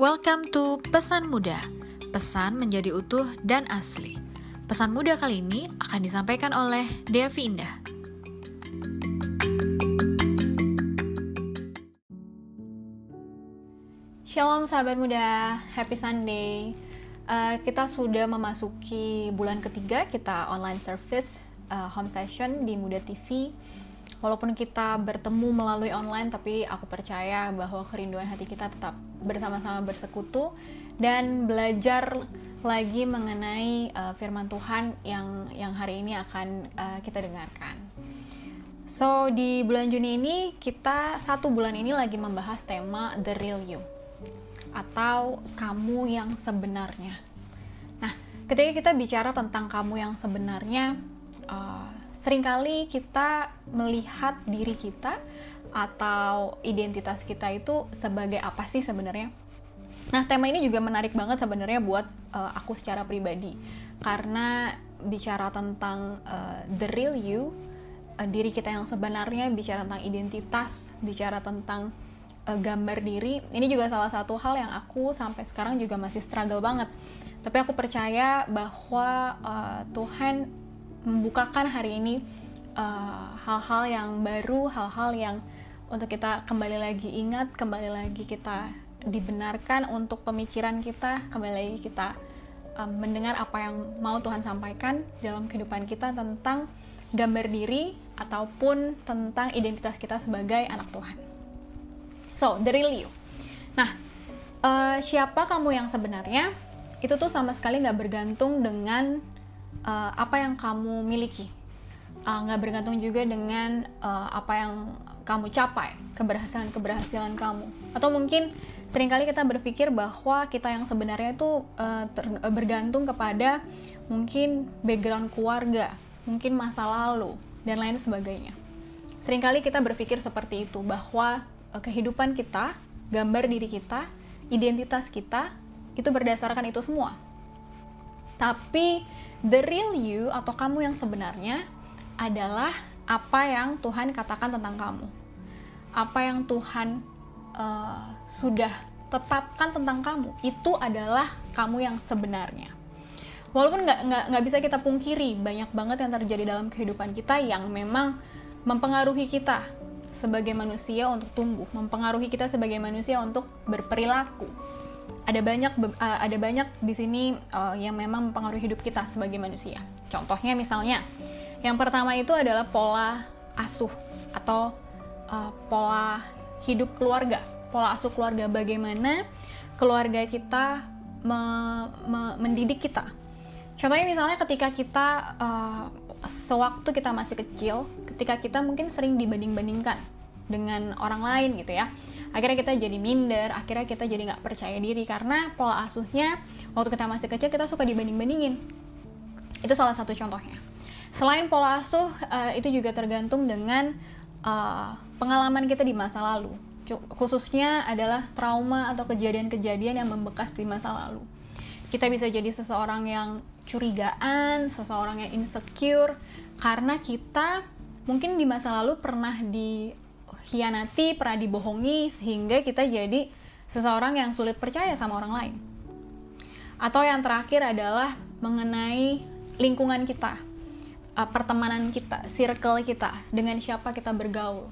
Welcome to Pesan Muda. Pesan menjadi utuh dan asli. Pesan muda kali ini akan disampaikan oleh Devi Indah. Shalom sahabat muda, happy Sunday. Uh, kita sudah memasuki bulan ketiga kita online service uh, home session di Muda TV walaupun kita bertemu melalui online tapi aku percaya bahwa kerinduan hati kita tetap bersama-sama bersekutu dan belajar lagi mengenai uh, firman Tuhan yang yang hari ini akan uh, kita dengarkan. So di bulan Juni ini kita satu bulan ini lagi membahas tema the real you atau kamu yang sebenarnya. Nah, ketika kita bicara tentang kamu yang sebenarnya, uh, sering kali kita melihat diri kita atau identitas kita itu sebagai apa sih sebenarnya? Nah, tema ini juga menarik banget sebenarnya buat uh, aku secara pribadi karena bicara tentang uh, the real you, uh, diri kita yang sebenarnya, bicara tentang identitas, bicara tentang uh, gambar diri, ini juga salah satu hal yang aku sampai sekarang juga masih struggle banget. Tapi aku percaya bahwa uh, Tuhan membukakan hari ini hal-hal uh, yang baru, hal-hal yang untuk kita kembali lagi ingat, kembali lagi kita dibenarkan untuk pemikiran kita, kembali lagi kita um, mendengar apa yang mau Tuhan sampaikan dalam kehidupan kita tentang gambar diri ataupun tentang identitas kita sebagai anak Tuhan. So, the real you. Nah, uh, siapa kamu yang sebenarnya? Itu tuh sama sekali nggak bergantung dengan uh, apa yang kamu miliki eh, nggak uh, bergantung juga dengan uh, apa yang kamu capai keberhasilan keberhasilan kamu. Atau mungkin sering kali kita berpikir bahwa kita yang sebenarnya itu uh, bergantung kepada mungkin background keluarga mungkin masa lalu dan lain sebagainya. Seringkali kita berpikir seperti itu bahwa uh, kehidupan kita gambar diri kita identitas kita itu berdasarkan itu semua. Tapi the real you atau kamu yang sebenarnya adalah apa yang Tuhan katakan tentang kamu. Apa yang Tuhan uh, sudah tetapkan tentang kamu itu adalah kamu yang sebenarnya. Walaupun nggak nggak bisa kita pungkiri banyak banget yang terjadi dalam kehidupan kita yang memang mempengaruhi kita sebagai manusia untuk tumbuh, mempengaruhi kita sebagai manusia untuk berperilaku, ada banyak uh, ada banyak di sini uh, yang memang mempengaruhi hidup kita sebagai manusia. Contohnya misalnya, yang pertama itu adalah pola asuh atau uh, pola hidup keluarga, pola asuh keluarga bagaimana? Keluarga kita me, me, mendidik kita. Contohnya misalnya ketika kita uh, sewaktu kita masih kecil, ketika kita mungkin sering dibanding-bandingkan dengan orang lain gitu ya. Akhirnya kita jadi minder akhirnya kita jadi nggak percaya diri karena pola asuhnya waktu kita masih kecil kita suka dibanding-bandingin. Itu salah satu contohnya selain pola asuh uh, itu juga tergantung dengan uh, pengalaman kita di masa lalu. Khususnya adalah trauma atau kejadian-kejadian yang membekas di masa lalu. Kita bisa jadi seseorang yang curigaan seseorang yang insecure karena kita mungkin di masa lalu pernah di dikhianati, pernah dibohongi sehingga kita jadi seseorang yang sulit percaya sama orang lain. Atau yang terakhir adalah mengenai lingkungan kita, uh, pertemanan kita, circle kita, dengan siapa kita bergaul.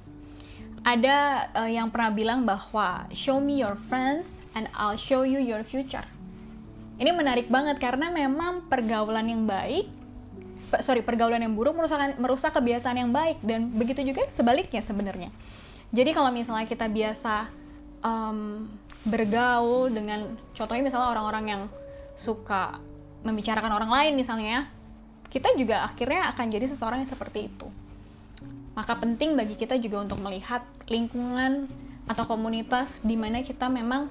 Ada uh, yang pernah bilang bahwa show me your friends and I'll show you your future. Ini menarik banget karena memang pergaulan yang baik sorry pergaulan yang buruk merusak merusak kebiasaan yang baik dan begitu juga sebaliknya sebenarnya jadi kalau misalnya kita biasa um, bergaul dengan contohnya misalnya orang-orang yang suka membicarakan orang lain misalnya ya, kita juga akhirnya akan jadi seseorang yang seperti itu. Maka penting bagi kita juga untuk melihat lingkungan atau komunitas di mana kita memang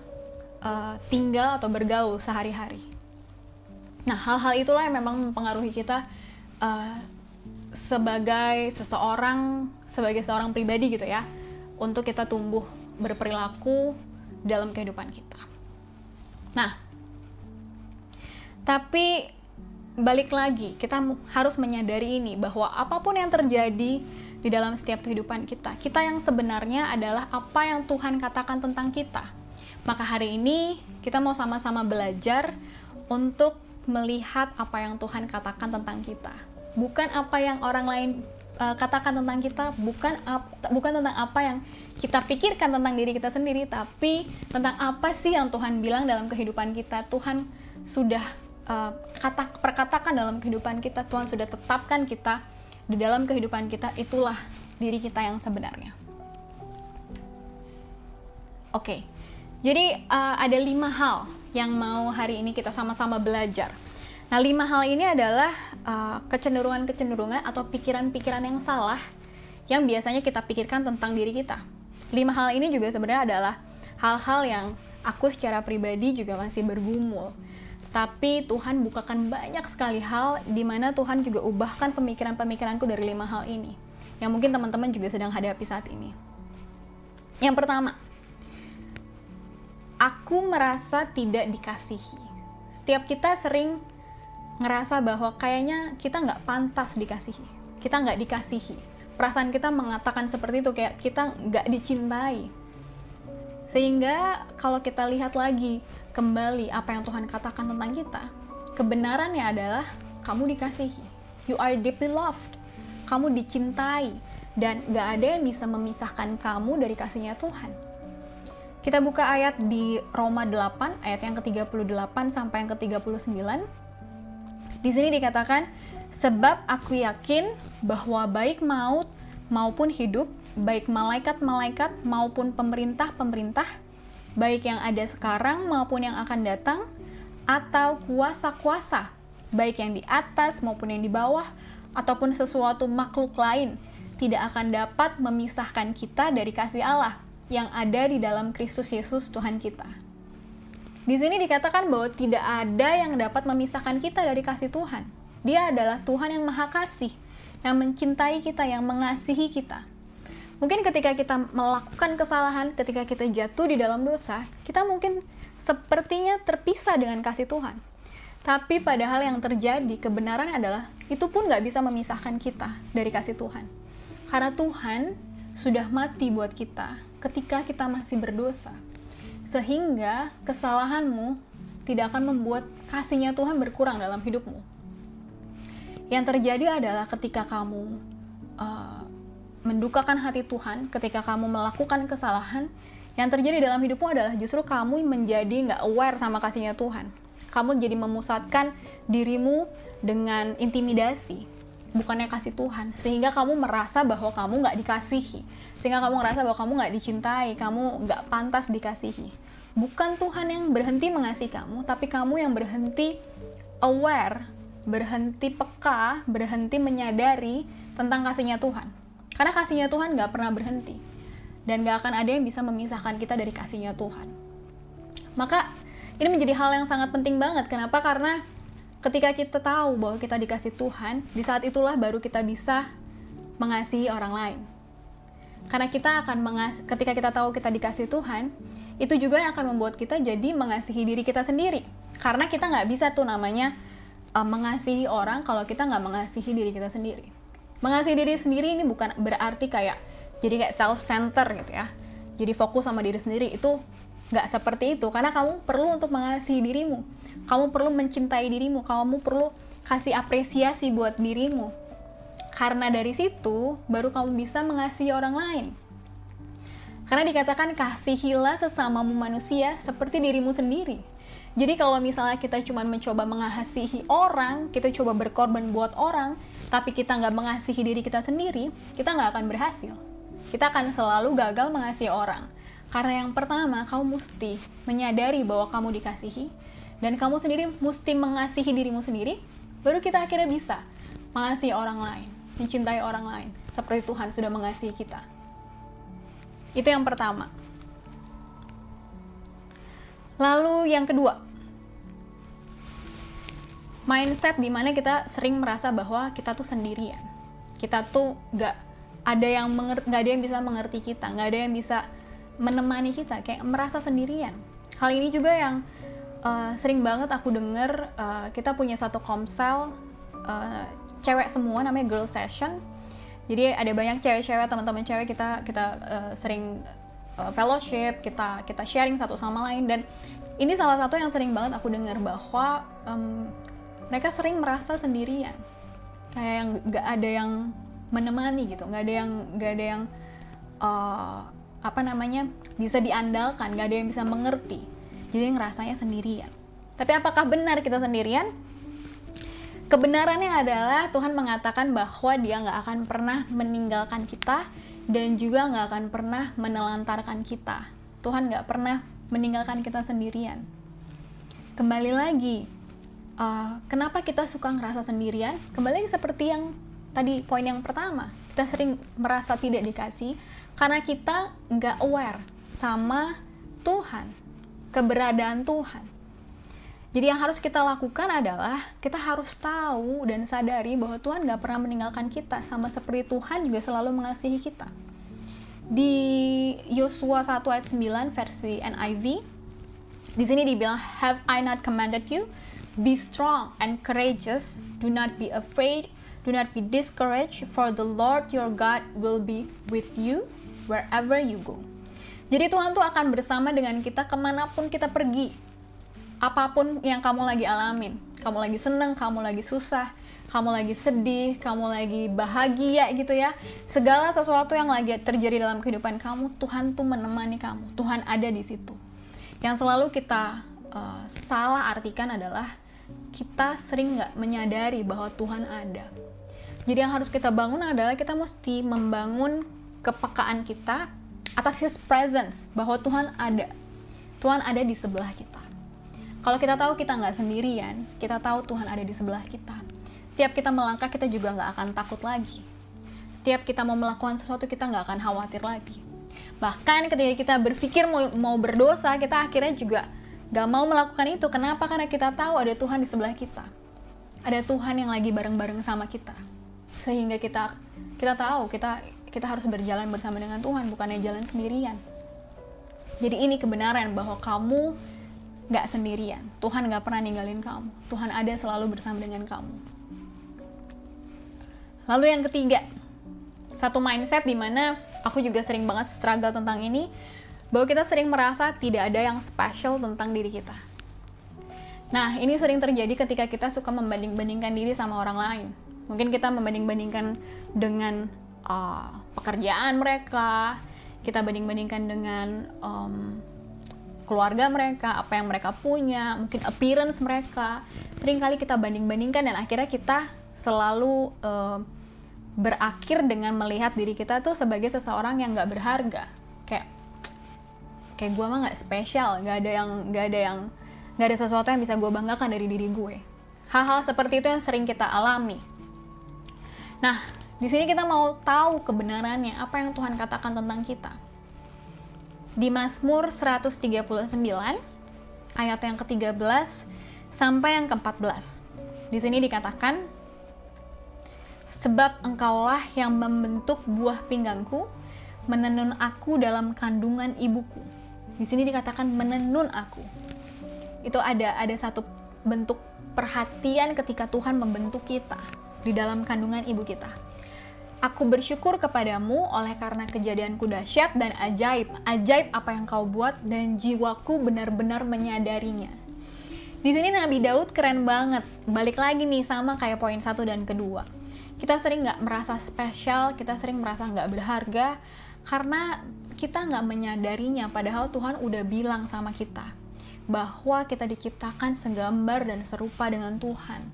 uh, tinggal atau bergaul sehari-hari. Nah, hal-hal itulah yang memang mempengaruhi kita uh, sebagai seseorang, sebagai seorang pribadi gitu ya untuk kita tumbuh berperilaku dalam kehidupan kita. Nah, tapi balik lagi, kita harus menyadari ini bahwa apa pun yang terjadi di dalam setiap kehidupan kita, kita yang sebenarnya adalah apa yang Tuhan katakan tentang kita. Maka hari ini kita mau sama-sama belajar untuk melihat apa yang Tuhan katakan tentang kita. Bukan apa yang orang lain uh, katakan tentang kita, bukan ap, bukan tentang apa yang kita pikirkan tentang diri kita sendiri, tapi tentang apa sih yang Tuhan bilang dalam kehidupan kita. Tuhan sudah uh, kata perkatakan dalam kehidupan kita, Tuhan sudah tetapkan kita di dalam kehidupan kita. Itulah diri kita yang sebenarnya. Oke, okay. jadi uh, ada lima hal yang mau hari ini kita sama-sama belajar. Nah, lima hal ini adalah uh, kecenderungan-kecenderungan atau pikiran-pikiran yang salah yang biasanya kita pikirkan tentang diri kita. Lima hal ini juga sebenarnya adalah hal-hal yang aku secara pribadi juga masih bergumul. Tapi Tuhan bukakan banyak sekali hal di mana Tuhan juga ubahkan pemikiran-pemikiranku dari lima hal ini. Yang mungkin teman-teman juga sedang hadapi saat ini. Yang pertama, aku merasa tidak dikasihi. Setiap kita sering ngerasa bahwa kayaknya kita nggak pantas dikasihi, kita nggak dikasihi. Perasaan kita mengatakan seperti itu kayak kita nggak dicintai. Sehingga kalau kita lihat lagi kembali apa yang Tuhan katakan tentang kita, kebenarannya adalah kamu dikasihi. You are deeply loved. Kamu dicintai dan gak ada yang bisa memisahkan kamu dari kasihnya Tuhan kita buka ayat di Roma 8, ayat yang ke-38 sampai yang ke-39. Di sini dikatakan, sebab aku yakin bahwa baik maut maupun hidup, baik malaikat-malaikat maupun pemerintah-pemerintah, baik yang ada sekarang maupun yang akan datang, atau kuasa-kuasa, baik yang di atas maupun yang di bawah, ataupun sesuatu makhluk lain, tidak akan dapat memisahkan kita dari kasih Allah yang ada di dalam Kristus Yesus Tuhan kita. Di sini dikatakan bahwa tidak ada yang dapat memisahkan kita dari kasih Tuhan. Dia adalah Tuhan yang Maha Kasih, yang mencintai kita, yang mengasihi kita. Mungkin ketika kita melakukan kesalahan, ketika kita jatuh di dalam dosa, kita mungkin sepertinya terpisah dengan kasih Tuhan. Tapi padahal yang terjadi, kebenaran adalah itu pun nggak bisa memisahkan kita dari kasih Tuhan. Karena Tuhan sudah mati buat kita, ketika kita masih berdosa. Sehingga kesalahanmu tidak akan membuat kasihnya Tuhan berkurang dalam hidupmu. Yang terjadi adalah ketika kamu mendukakan hati Tuhan, ketika kamu melakukan kesalahan, yang terjadi dalam hidupmu adalah justru kamu menjadi nggak aware sama kasihnya Tuhan. Kamu jadi memusatkan dirimu dengan intimidasi, bukannya kasih Tuhan. Sehingga kamu merasa bahwa kamu nggak dikasihi. Sehingga kamu merasa bahwa kamu nggak dicintai kamu nggak pantas dikasihi. Bukan Tuhan yang berhenti mengasihi kamu tapi kamu yang berhenti aware berhenti peka berhenti menyadari tentang kasihnya Tuhan karena kasihnya Tuhan nggak pernah berhenti dan nggak akan ada yang bisa memisahkan kita dari kasihnya Tuhan maka ini menjadi hal yang sangat penting banget kenapa karena ketika kita tahu bahwa kita dikasih Tuhan, di saat itulah baru kita bisa mengasihi orang lain. Karena kita akan mengas ketika kita tahu kita dikasih Tuhan, itu juga yang akan membuat kita jadi mengasihi diri kita sendiri. Karena kita nggak bisa tuh namanya uh, mengasihi orang kalau kita nggak mengasihi diri kita sendiri. Mengasihi diri sendiri ini bukan berarti kayak jadi kayak self center gitu ya. Jadi fokus sama diri sendiri itu nggak seperti itu. Karena kamu perlu untuk mengasihi dirimu. Kamu perlu mencintai dirimu. Kamu perlu kasih apresiasi buat dirimu. Karena dari situ baru kamu bisa mengasihi orang lain. Karena dikatakan kasihilah sesamamu manusia seperti dirimu sendiri. Jadi kalau misalnya kita cuma mencoba mengasihi orang, kita coba berkorban buat orang, tapi kita nggak mengasihi diri kita sendiri, kita nggak akan berhasil. Kita akan selalu gagal mengasihi orang. Karena yang pertama, kamu mesti menyadari bahwa kamu dikasihi, dan kamu sendiri mesti mengasihi dirimu sendiri, baru kita akhirnya bisa mengasihi orang lain, mencintai orang lain, seperti Tuhan sudah mengasihi kita. Itu yang pertama. Lalu yang kedua, mindset di mana kita sering merasa bahwa kita tuh sendirian. Kita tuh gak ada yang mengerti, gak ada yang bisa mengerti kita, gak ada yang bisa menemani kita kayak merasa sendirian. Hal ini juga yang uh, sering banget aku denger uh, kita punya satu komsel uh, cewek semua namanya girl session. Jadi ada banyak cewek-cewek teman-teman cewek kita kita uh, sering uh, fellowship, kita kita sharing satu sama lain. Dan ini salah satu yang sering banget aku dengar bahwa um, mereka sering merasa sendirian. Kayak yang nggak ada yang menemani gitu. Nggak ada yang nggak ada yang uh, apa namanya bisa diandalkan. Nggak ada yang bisa mengerti. Jadi ngerasanya sendirian. Tapi apakah benar kita sendirian? Kebenarannya adalah Tuhan mengatakan bahwa dia nggak akan pernah meninggalkan kita dan juga nggak akan pernah menelantarkan kita. Tuhan nggak pernah meninggalkan kita sendirian. Kembali lagi, uh, kenapa kita suka ngerasa sendirian? Kembali lagi seperti yang tadi poin yang pertama, kita sering merasa tidak dikasih karena kita nggak aware sama Tuhan, keberadaan Tuhan. Jadi yang harus kita lakukan adalah kita harus tahu dan sadari bahwa Tuhan nggak pernah meninggalkan kita, sama seperti Tuhan juga selalu mengasihi kita di Yosua 1 ayat 9 versi NIV di sini dibilang have I not commanded you be strong and courageous do not be afraid do not be discouraged for the Lord your God will be with you wherever you go jadi Tuhan tuh akan bersama dengan kita ke mana pun kita pergi apa pun yang kamu lagi alamin kamu lagi seneng kamu lagi susah kamu lagi sedih, kamu lagi bahagia gitu ya. Segala sesuatu yang lagi terjadi dalam kehidupan kamu, Tuhan tuh menemani kamu. Tuhan ada di situ. Yang selalu kita uh, salah artikan adalah kita sering nggak menyadari bahwa Tuhan ada. Jadi yang harus kita bangun adalah kita mesti membangun kepekaan kita atas His presence bahwa Tuhan ada. Tuhan ada di sebelah kita. Kalau kita tahu kita nggak sendirian, kita tahu Tuhan ada di sebelah kita setiap kita melangkah kita juga nggak akan takut lagi setiap kita mau melakukan sesuatu kita nggak akan khawatir lagi bahkan ketika kita berpikir mau, mau berdosa kita akhirnya juga nggak mau melakukan itu. Kenapa? Karena kita tahu ada Tuhan di sebelah kita. Ada Tuhan yang lagi bareng-bareng sama kita. Sehingga kita kita tahu kita kita harus berjalan bersama dengan Tuhan bukannya jalan sendirian. Jadi ini kebenaran bahwa kamu nggak sendirian. Tuhan nggak pernah ninggalin kamu. Tuhan ada selalu bersama dengan kamu. Lalu yang ketiga, satu mindset di mana aku juga sering banget struggle tentang ini, bahwa kita sering merasa tidak ada yang special tentang diri kita. Nah, ini sering terjadi ketika kita suka membanding-bandingkan diri sama orang lain. Mungkin kita membanding-bandingkan dengan uh, pekerjaan mereka, kita banding-bandingkan dengan um, keluarga mereka, apa yang mereka punya, mungkin appearance mereka. Seringkali kita banding-bandingkan dan akhirnya kita selalu uh, berakhir dengan melihat diri kita tuh sebagai seseorang yang nggak berharga kayak kayak gue mah nggak spesial nggak ada yang nggak ada yang nggak ada sesuatu yang bisa gue banggakan dari diri gue. Hal-hal seperti itu yang sering kita alami. Nah di sini kita mau tahu kebenarannya apa yang Tuhan katakan tentang kita. Di Mazmur 139 ayat yang ke-13 sampai yang ke-14 di sini dikatakan Sebab engkaulah yang membentuk buah pinggangku, menenun aku dalam kandungan ibuku. Di sini dikatakan menenun aku. Itu ada ada satu bentuk perhatian ketika Tuhan membentuk kita di dalam kandungan ibu kita. Aku bersyukur kepadamu oleh karena kejadianku dahsyat dan ajaib. Ajaib apa yang kau buat dan jiwaku benar-benar menyadarinya. Di sini Nabi Daud keren banget. Balik lagi nih sama kayak poin satu dan kedua kita sering nggak merasa spesial, kita sering merasa nggak berharga karena kita nggak menyadarinya. Padahal Tuhan udah bilang sama kita bahwa kita diciptakan segambar dan serupa dengan Tuhan,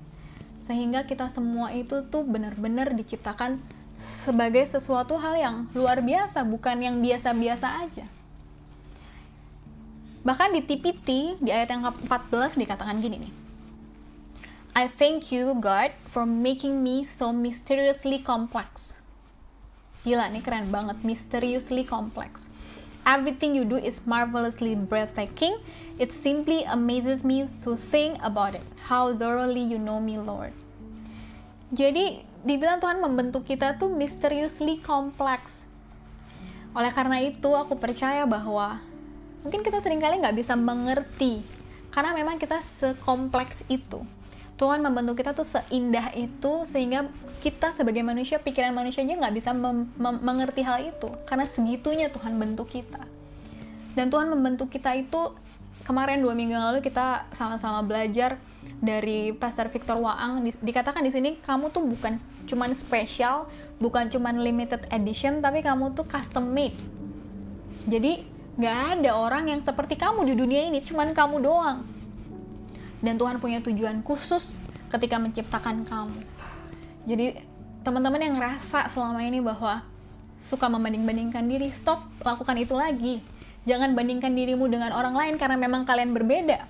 sehingga kita semua itu tuh benar-benar diciptakan sebagai sesuatu hal yang luar biasa, bukan yang biasa-biasa aja. Bahkan di TPT, di ayat yang ke-14 dikatakan gini nih, I thank you, God, for making me so mysteriously complex. Gila, ini keren banget. Mysteriously complex. Everything you do is marvelously breathtaking. It simply amazes me to think about it. How thoroughly you know me, Lord. Jadi, dibilang Tuhan membentuk kita tuh mysteriously complex. Oleh karena itu, aku percaya bahwa mungkin kita sering kali nggak bisa mengerti. Karena memang kita sekompleks itu Tuhan membentuk kita tuh seindah itu sehingga kita sebagai manusia pikiran manusia aja nggak bisa mengerti hal itu. Karena segitunya Tuhan bentuk kita. Dan Tuhan membentuk kita itu kemarin dua minggu lalu kita sama-sama belajar dari Pastor Victor Waang. Di, dikatakan di sini kamu tuh bukan cuman spesial bukan cuman limited edition tapi kamu tuh custom made. Jadi nggak ada orang yang seperti kamu di dunia ini cuman kamu doang dan Tuhan punya tujuan khusus ketika menciptakan kamu. Jadi teman-teman yang ngerasa selama ini bahwa suka membanding-bandingkan diri stop lakukan itu lagi. Jangan bandingkan dirimu dengan orang lain karena memang kalian berbeda.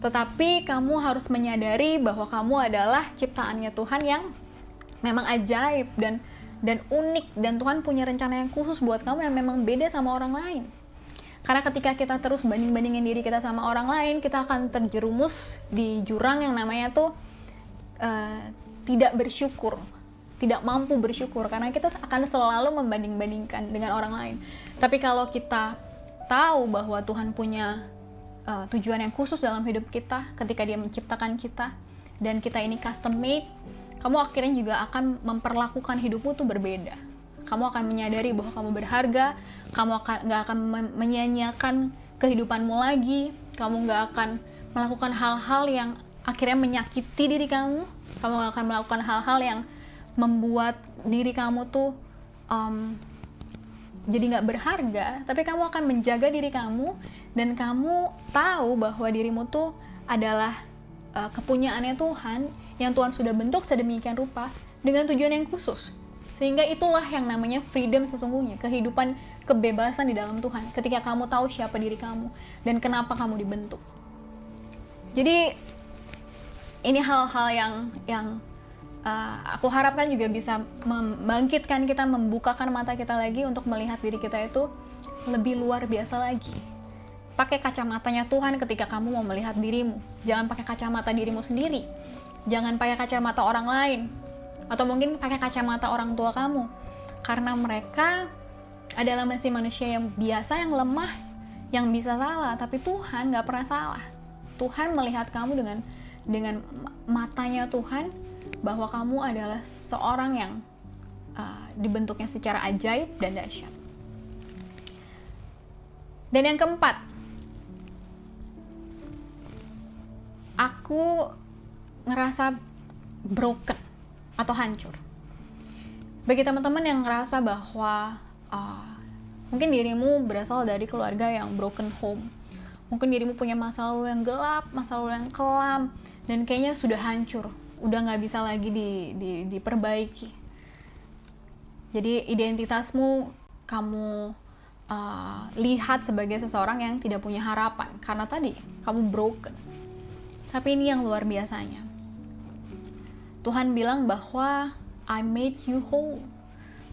Tetapi kamu harus menyadari bahwa kamu adalah ciptaannya Tuhan yang memang ajaib dan dan unik. Dan Tuhan punya rencana yang khusus buat kamu yang memang beda sama orang lain. Karena ketika kita terus banding-bandingin diri kita sama orang lain, kita akan terjerumus di jurang yang namanya tuh uh, tidak bersyukur, tidak mampu bersyukur karena kita akan selalu membanding-bandingkan dengan orang lain. Tapi kalau kita tahu bahwa Tuhan punya uh, tujuan yang khusus dalam hidup kita ketika Dia menciptakan kita dan kita ini custom made, kamu akhirnya juga akan memperlakukan hidupmu tuh berbeda. Kamu akan menyadari bahwa kamu berharga, kamu akan nggak akan menyanyiakan kehidupanmu lagi, kamu nggak akan melakukan hal-hal yang akhirnya menyakiti diri kamu, kamu nggak akan melakukan hal-hal yang membuat diri kamu tuh um, jadi nggak berharga, tapi kamu akan menjaga diri kamu dan kamu tahu bahwa dirimu tuh adalah uh, kepunyaannya Tuhan yang Tuhan sudah bentuk sedemikian rupa dengan tujuan yang khusus. Sehingga itulah yang namanya freedom sesungguhnya, kehidupan kebebasan di dalam Tuhan. Ketika kamu tahu siapa diri kamu dan kenapa kamu dibentuk. Jadi ini hal-hal yang yang uh, aku harapkan juga bisa membangkitkan kita, membukakan mata kita lagi untuk melihat diri kita itu lebih luar biasa lagi. Pakai kacamatanya Tuhan ketika kamu mau melihat dirimu. Jangan pakai kacamata dirimu sendiri jangan pakai kacamata orang lain atau mungkin pakai kacamata orang tua kamu karena mereka adalah masih manusia yang biasa yang lemah yang bisa salah. Tapi Tuhan nggak pernah salah. Tuhan melihat kamu dengan dengan matanya Tuhan bahwa kamu adalah seorang yang uh, dibentuknya secara ajaib dan dahsyat. Dan yang keempat aku ngerasa broken atau hancur. Bagi teman-teman yang ngerasa bahwa uh, mungkin dirimu berasal dari keluarga yang broken home, mungkin dirimu punya masa lalu yang gelap, masa lalu yang kelam, dan kayaknya sudah hancur, udah nggak bisa lagi di, di, diperbaiki. Jadi identitasmu kamu uh, lihat sebagai seseorang yang tidak punya harapan karena tadi kamu broken. Tapi ini yang luar biasanya Tuhan bilang bahwa I made you whole.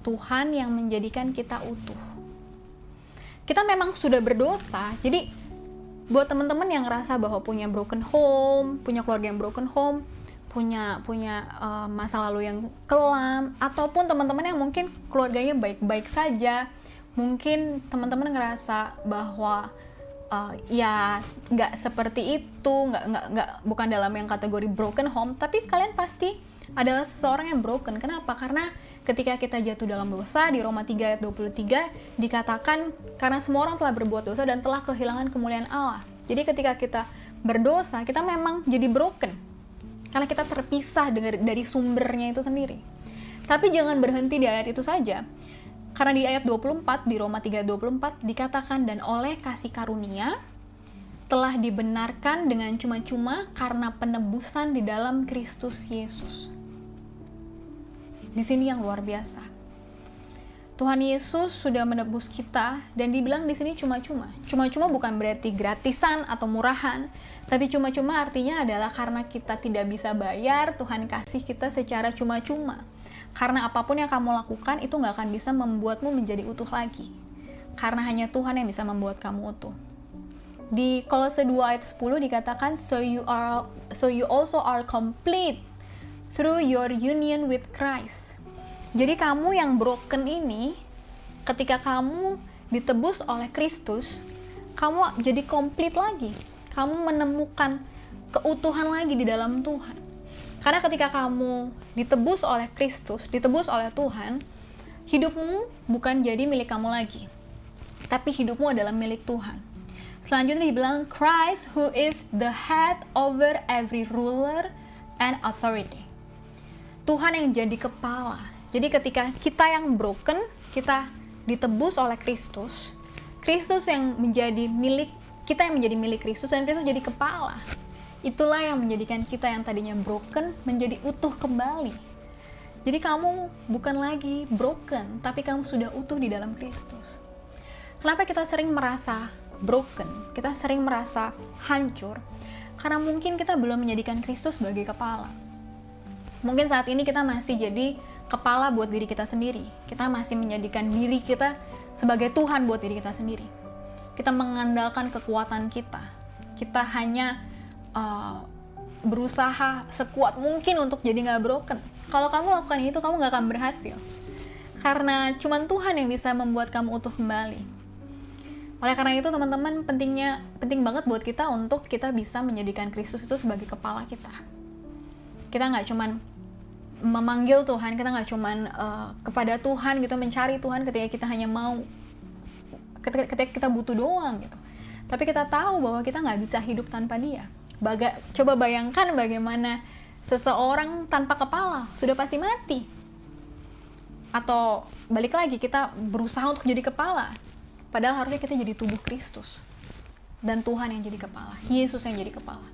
Tuhan yang menjadikan kita utuh. Kita memang sudah berdosa, jadi buat teman-teman yang ngerasa bahwa punya broken home, punya keluarga yang broken home, punya punya uh, masa lalu yang kelam, ataupun teman-teman yang mungkin keluarganya baik-baik saja, mungkin teman-teman ngerasa bahwa uh, ya nggak seperti itu nggak nggak nggak bukan dalam yang kategori broken home tapi kalian pasti adalah seseorang yang broken kenapa karena ketika kita jatuh dalam dosa di Roma 3 ayat 23 dikatakan karena semua orang telah berbuat dosa dan telah kehilangan kemuliaan Allah. Jadi ketika kita berdosa kita memang jadi broken. Karena kita terpisah dari, dari sumbernya itu sendiri. Tapi jangan berhenti di ayat itu saja. Karena di ayat 24 di Roma 3:24 dikatakan dan oleh kasih karunia telah dibenarkan dengan cuma-cuma karena penebusan di dalam Kristus Yesus. Di sini yang luar biasa. Tuhan Yesus sudah menebus kita dan dibilang di sini cuma-cuma. Cuma-cuma bukan berarti gratisan atau murahan, tapi cuma-cuma artinya adalah karena kita tidak bisa bayar, Tuhan kasih kita secara cuma-cuma. Karena apa pun yang kamu lakukan itu nggak akan bisa membuatmu menjadi utuh lagi. Karena hanya Tuhan yang bisa membuat kamu utuh. Di Kolose 2 ayat 10 dikatakan so you are so you also are complete through your union with Christ. Jadi kamu yang broken ini ketika kamu ditebus oleh Kristus, kamu jadi komplit lagi. Kamu menemukan keutuhan lagi di dalam Tuhan. Karena ketika kamu ditebus oleh Kristus, ditebus oleh Tuhan, hidupmu bukan jadi milik kamu lagi. tapi hidupmu adalah milik Tuhan. Selanjutnya dibilang Christ who is the head over every ruler and authority. Tuhan yang jadi kepala. Jadi ketika kita yang broken, kita ditebus oleh Kristus. Kristus yang menjadi milik kita yang menjadi milik Kristus dan Kristus jadi kepala. Itulah yang menjadikan kita yang tadinya broken menjadi utuh kembali. Jadi kamu bukan lagi broken, tapi kamu sudah utuh di dalam Kristus. Kenapa kita sering merasa broken? Kita sering merasa hancur karena mungkin kita belum menjadikan Kristus sebagai kepala. Mungkin saat ini kita masih jadi kepala buat diri kita sendiri. Kita masih menjadikan diri kita sebagai Tuhan buat diri kita sendiri. Kita mengandalkan kekuatan kita. Kita hanya uh, berusaha sekuat mungkin untuk jadi nggak broken. Kalau kamu lakukan itu, kamu nggak akan berhasil. Karena cuma Tuhan yang bisa membuat kamu utuh kembali. Oleh karena itu, teman-teman, pentingnya penting banget buat kita untuk kita bisa menjadikan Kristus itu sebagai kepala kita. Kita nggak cuman memanggil Tuhan, kita nggak cuman uh, kepada Tuhan gitu mencari Tuhan ketika kita hanya mau ketika, ketika kita butuh doang gitu. Tapi kita tahu bahwa kita nggak bisa hidup tanpa Dia. Baga coba bayangkan bagaimana seseorang tanpa kepala sudah pasti mati. Atau balik lagi kita berusaha untuk jadi kepala. Padahal harusnya kita jadi tubuh Kristus. Dan Tuhan yang jadi kepala, Yesus yang jadi kepala.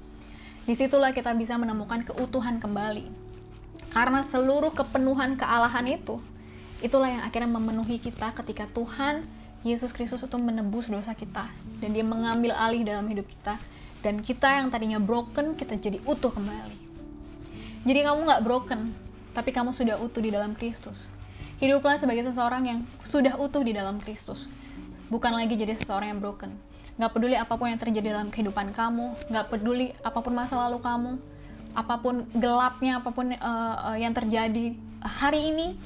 Di situlah kita bisa menemukan keutuhan kembali karena seluruh kepenuhan kealahan itu, itulah yang akhirnya memenuhi kita ketika Tuhan Yesus Kristus itu menebus dosa kita dan dia mengambil alih dalam hidup kita dan kita yang tadinya broken kita jadi utuh kembali. Jadi kamu nggak broken, tapi kamu sudah utuh di dalam Kristus. Hiduplah sebagai seseorang yang sudah utuh di dalam Kristus, bukan lagi jadi seseorang yang broken. Nggak peduli apa pun yang terjadi dalam kehidupan kamu, nggak peduli apa pun masa lalu kamu, apa pun gelapnya apa pun uh, uh, yang terjadi hari ini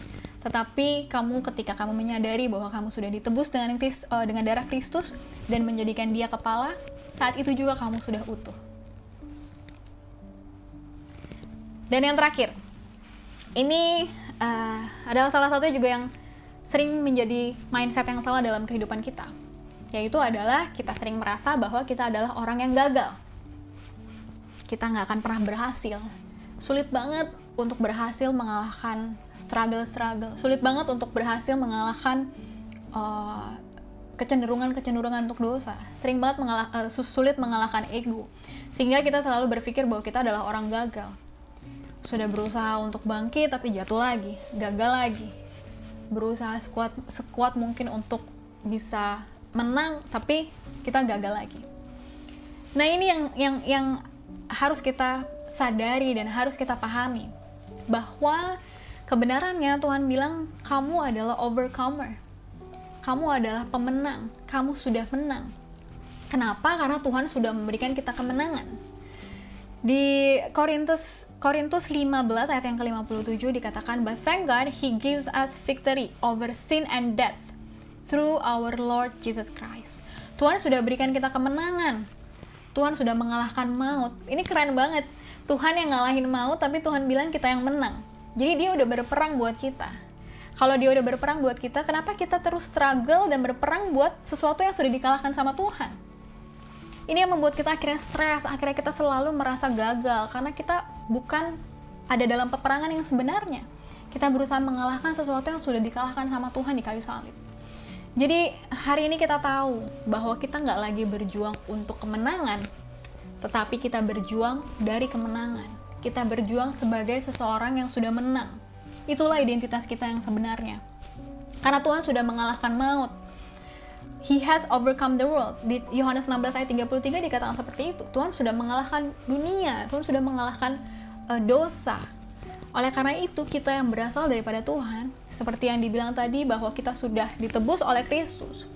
tetapi kamu ketika kamu menyadari bahwa kamu sudah ditebus dengan uh, dengan darah Kristus dan menjadikan dia kepala saat itu juga kamu sudah utuh. Dan yang terakhir ini uh, adalah salah satu juga yang sering menjadi mindset yang salah dalam kehidupan kita yaitu adalah kita sering merasa bahwa kita adalah orang yang gagal kita nggak akan pernah berhasil. Sulit banget untuk berhasil mengalahkan struggle-struggle. Sulit banget untuk berhasil mengalahkan uh, kecenderungan-kecenderungan untuk dosa. Sering banget mengalah, uh, sulit mengalahkan ego. Sehingga kita selalu berpikir bahwa kita adalah orang gagal. Sudah berusaha untuk bangkit tapi jatuh lagi, gagal lagi. Berusaha sekuat sekuat mungkin untuk bisa menang tapi kita gagal lagi. Nah, ini yang yang yang harus kita sadari dan harus kita pahami bahwa kebenarannya Tuhan bilang kamu adalah overcomer. Kamu adalah pemenang, kamu sudah menang. Kenapa? Karena Tuhan sudah memberikan kita kemenangan. Di Korintus Korintus 15 ayat yang ke-57 dikatakan, But thank God He gives us victory over sin and death through our Lord Jesus Christ. Tuhan sudah berikan kita kemenangan Tuhan sudah mengalahkan maut. Ini keren banget. Tuhan yang ngalahin maut, tapi Tuhan bilang kita yang menang. Jadi dia udah berperang buat kita. Kalau dia udah berperang buat kita, kenapa kita terus struggle dan berperang buat sesuatu yang sudah dikalahkan sama Tuhan? Ini yang membuat kita akhirnya stres, akhirnya kita selalu merasa gagal karena kita bukan ada dalam peperangan yang sebenarnya. Kita berusaha mengalahkan sesuatu yang sudah dikalahkan sama Tuhan di kayu salib. Jadi hari ini kita tahu bahwa kita nggak lagi berjuang untuk kemenangan, tetapi kita berjuang dari kemenangan. Kita berjuang sebagai seseorang yang sudah menang. Itulah identitas kita yang sebenarnya. Karena Tuhan sudah mengalahkan maut. He has overcome the world. Di Yohanes 16 ayat 33 dikatakan seperti itu. Tuhan sudah mengalahkan dunia, Tuhan sudah mengalahkan uh, dosa. Oleh karena itu, kita yang berasal daripada Tuhan, seperti yang dibilang tadi bahwa kita sudah ditebus oleh Kristus.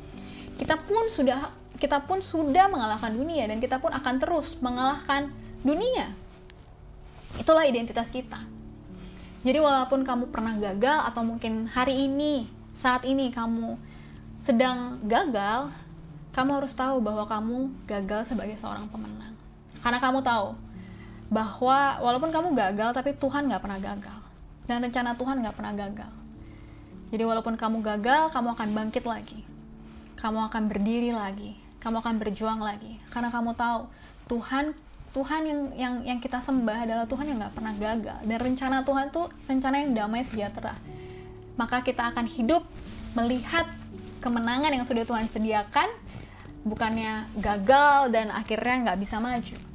Kita pun sudah kita pun sudah mengalahkan dunia dan kita pun akan terus mengalahkan dunia. Itulah identitas kita. Jadi walaupun kamu pernah gagal atau mungkin hari ini, saat ini kamu sedang gagal, kamu harus tahu bahwa kamu gagal sebagai seorang pemenang. Karena kamu tahu bahwa walaupun kamu gagal, tapi Tuhan nggak pernah gagal. Dan rencana Tuhan nggak pernah gagal. Jadi walaupun kamu gagal, kamu akan bangkit lagi. kamu akan berdiri lagi, kamu akan berjuang lagi, karena kamu tahu Tuhan Tuhan yang yang yang kita sembah adalah Tuhan yang nggak pernah gagal dan rencana Tuhan tuh rencana yang damai sejahtera. Maka kita akan hidup melihat kemenangan yang sudah Tuhan sediakan, bukannya gagal dan akhirnya nggak bisa maju.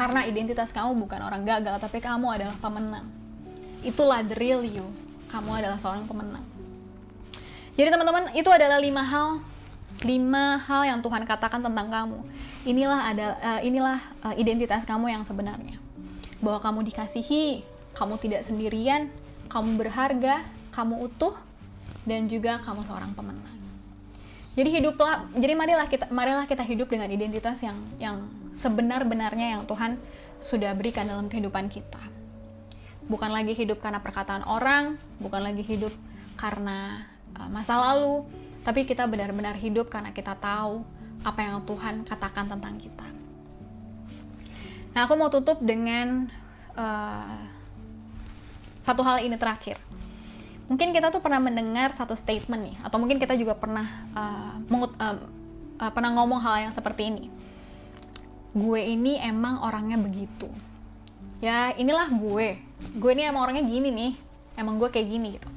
Karena identitas kamu bukan orang gagal, tapi kamu adalah pemenang. Itulah the real you. Kamu adalah seorang pemenang. Jadi teman-teman, itu adalah lima hal lima hal yang Tuhan katakan tentang kamu. Inilah ada uh, inilah uh, identitas kamu yang sebenarnya. Bahwa kamu dikasihi, kamu tidak sendirian, kamu berharga, kamu utuh dan juga kamu seorang pemenang. Jadi hiduplah jadi marilah kita marilah kita hidup dengan identitas yang yang sebenar-benarnya yang Tuhan sudah berikan dalam kehidupan kita. Bukan lagi hidup karena perkataan orang, bukan lagi hidup karena uh, masa lalu, tapi kita benar-benar hidup karena kita tahu apa yang Tuhan katakan tentang kita. Nah, aku mau tutup dengan uh, satu hal ini terakhir. Mungkin kita tuh pernah mendengar satu statement nih, atau mungkin kita juga pernah uh, mengut, uh, uh, pernah ngomong hal yang seperti ini. Gue ini emang orangnya begitu. Ya, inilah gue. Gue ini emang orangnya gini nih. Emang gue kayak gini gitu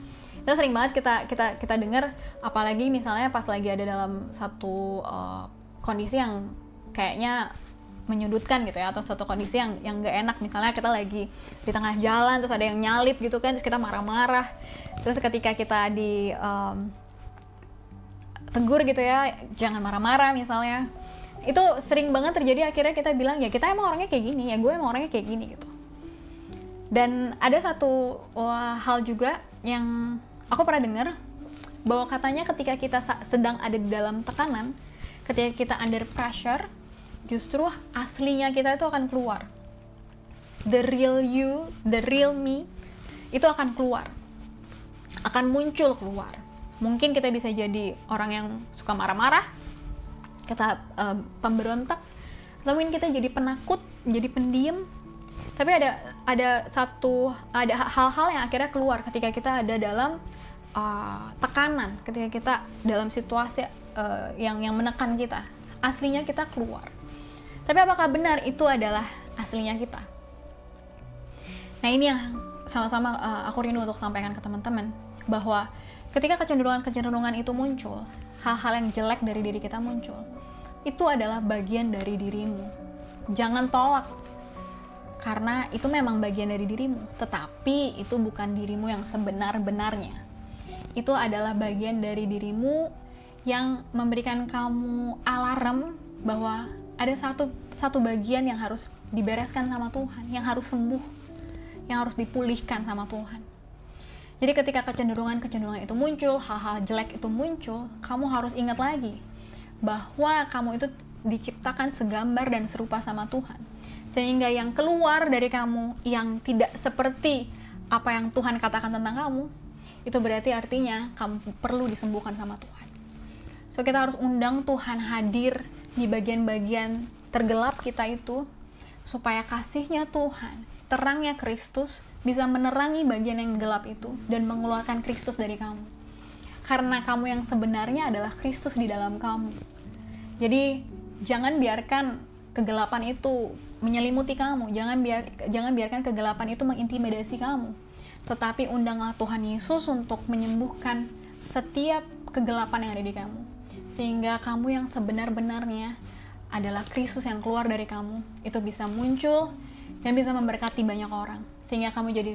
itu sering banget kita kita kita dengar apalagi misalnya pas lagi ada dalam satu uh, kondisi yang kayaknya menyudutkan gitu ya atau suatu kondisi yang yang gak enak. Misalnya kita lagi di tengah jalan terus ada yang nyalip gitu kan terus kita marah-marah. Terus ketika kita di um, tegur gitu ya jangan marah-marah misalnya. Itu sering banget terjadi akhirnya kita bilang ya kita emang orangnya kayak gini ya gue emang orangnya kayak gini gitu. Dan ada satu uh, hal juga yang aku pernah dengar bahwa katanya ketika kita sedang ada di dalam tekanan, ketika kita under pressure, justru aslinya kita itu akan keluar. The real you, the real me, itu akan keluar. Akan muncul keluar. Mungkin kita bisa jadi orang yang suka marah-marah, kita uh, pemberontak, atau mungkin kita jadi penakut, jadi pendiam. Tapi ada ada satu ada hal-hal yang akhirnya keluar ketika kita ada dalam uh, tekanan ketika kita dalam situasi uh, yang yang menekan kita aslinya kita keluar tapi apakah benar itu adalah aslinya kita? Nah ini yang sama-sama uh, aku rindu untuk sampaikan ke teman-teman bahwa ketika kecenderungan-kecenderungan itu muncul hal-hal yang jelek dari diri kita muncul itu adalah bagian dari dirimu. Jangan tolak karena itu memang bagian dari dirimu, tetapi itu bukan dirimu yang sebenar-benarnya. Itu adalah bagian dari dirimu yang memberikan kamu alarm bahwa ada satu satu bagian yang harus dibereskan sama Tuhan, yang harus sembuh, yang harus dipulihkan sama Tuhan. Jadi ketika kecenderungan-kecenderungan itu muncul, hal-hal jelek itu muncul, kamu harus ingat lagi bahwa kamu itu diciptakan segambar dan serupa sama Tuhan. Sehingga yang keluar dari kamu yang tidak seperti apa yang Tuhan katakan tentang kamu, itu berarti artinya kamu perlu disembuhkan sama Tuhan. So kita harus undang Tuhan hadir di bagian-bagian tergelap kita itu supaya kasihnya Tuhan, terangnya Kristus bisa menerangi bagian yang gelap itu dan mengeluarkan Kristus dari kamu. Karena kamu yang sebenarnya adalah Kristus di dalam kamu. Jadi jangan biarkan kegelapan itu menyelimuti kamu. Jangan biar jangan biarkan kegelapan itu mengintimidasi kamu tetapi undanglah Tuhan Yesus untuk menyembuhkan setiap kegelapan yang ada di kamu. Sehingga kamu yang sebenar-benarnya adalah Kristus yang keluar dari kamu, itu bisa muncul dan bisa memberkati banyak orang. Sehingga kamu jadi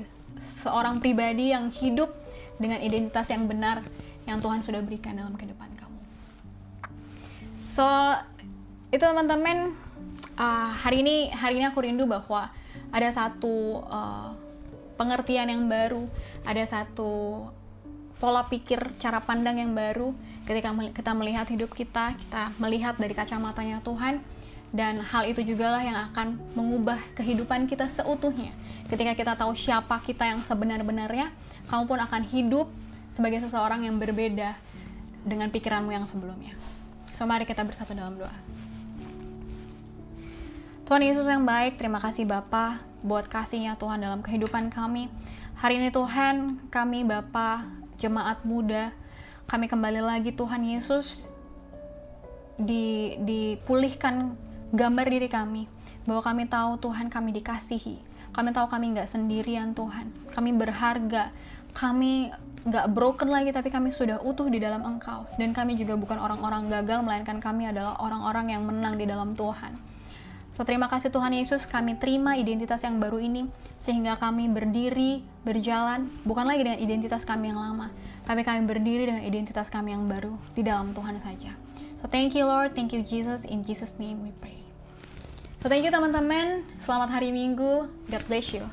seorang pribadi yang hidup dengan identitas yang benar yang Tuhan sudah berikan dalam kehidupan kamu. So, itu teman-teman, uh, hari ini hari ini aku rindu bahwa ada satu uh, pengertian yang baru, ada satu pola pikir, cara pandang yang baru ketika kita melihat hidup kita, kita melihat dari kacamatanya Tuhan dan hal itu juga lah yang akan mengubah kehidupan kita seutuhnya. Ketika kita tahu siapa kita yang sebenar-benarnya, kamu pun akan hidup sebagai seseorang yang berbeda dengan pikiranmu yang sebelumnya. So mari kita bersatu dalam doa. Tuhan Yesus yang baik, terima kasih Bapa buat kasihnya Tuhan dalam kehidupan kami. Hari ini Tuhan, kami Bapa, jemaat muda, kami kembali lagi Tuhan Yesus di, dipulihkan gambar diri kami bahwa kami tahu Tuhan kami dikasihi. Kami tahu kami nggak sendirian Tuhan. Kami berharga. Kami nggak broken lagi tapi kami sudah utuh di dalam Engkau. Dan kami juga bukan orang-orang gagal melainkan kami adalah orang-orang yang menang di dalam Tuhan. So terima kasih Tuhan Yesus. Kami terima identitas yang baru ini sehingga kami berdiri berjalan bukan lagi dengan identitas kami yang lama tapi kami berdiri dengan identitas kami yang baru di dalam Tuhan saja. So thank you Lord, thank you Jesus, in Jesus name we pray. So thank you teman-teman, selamat hari Minggu, God bless you.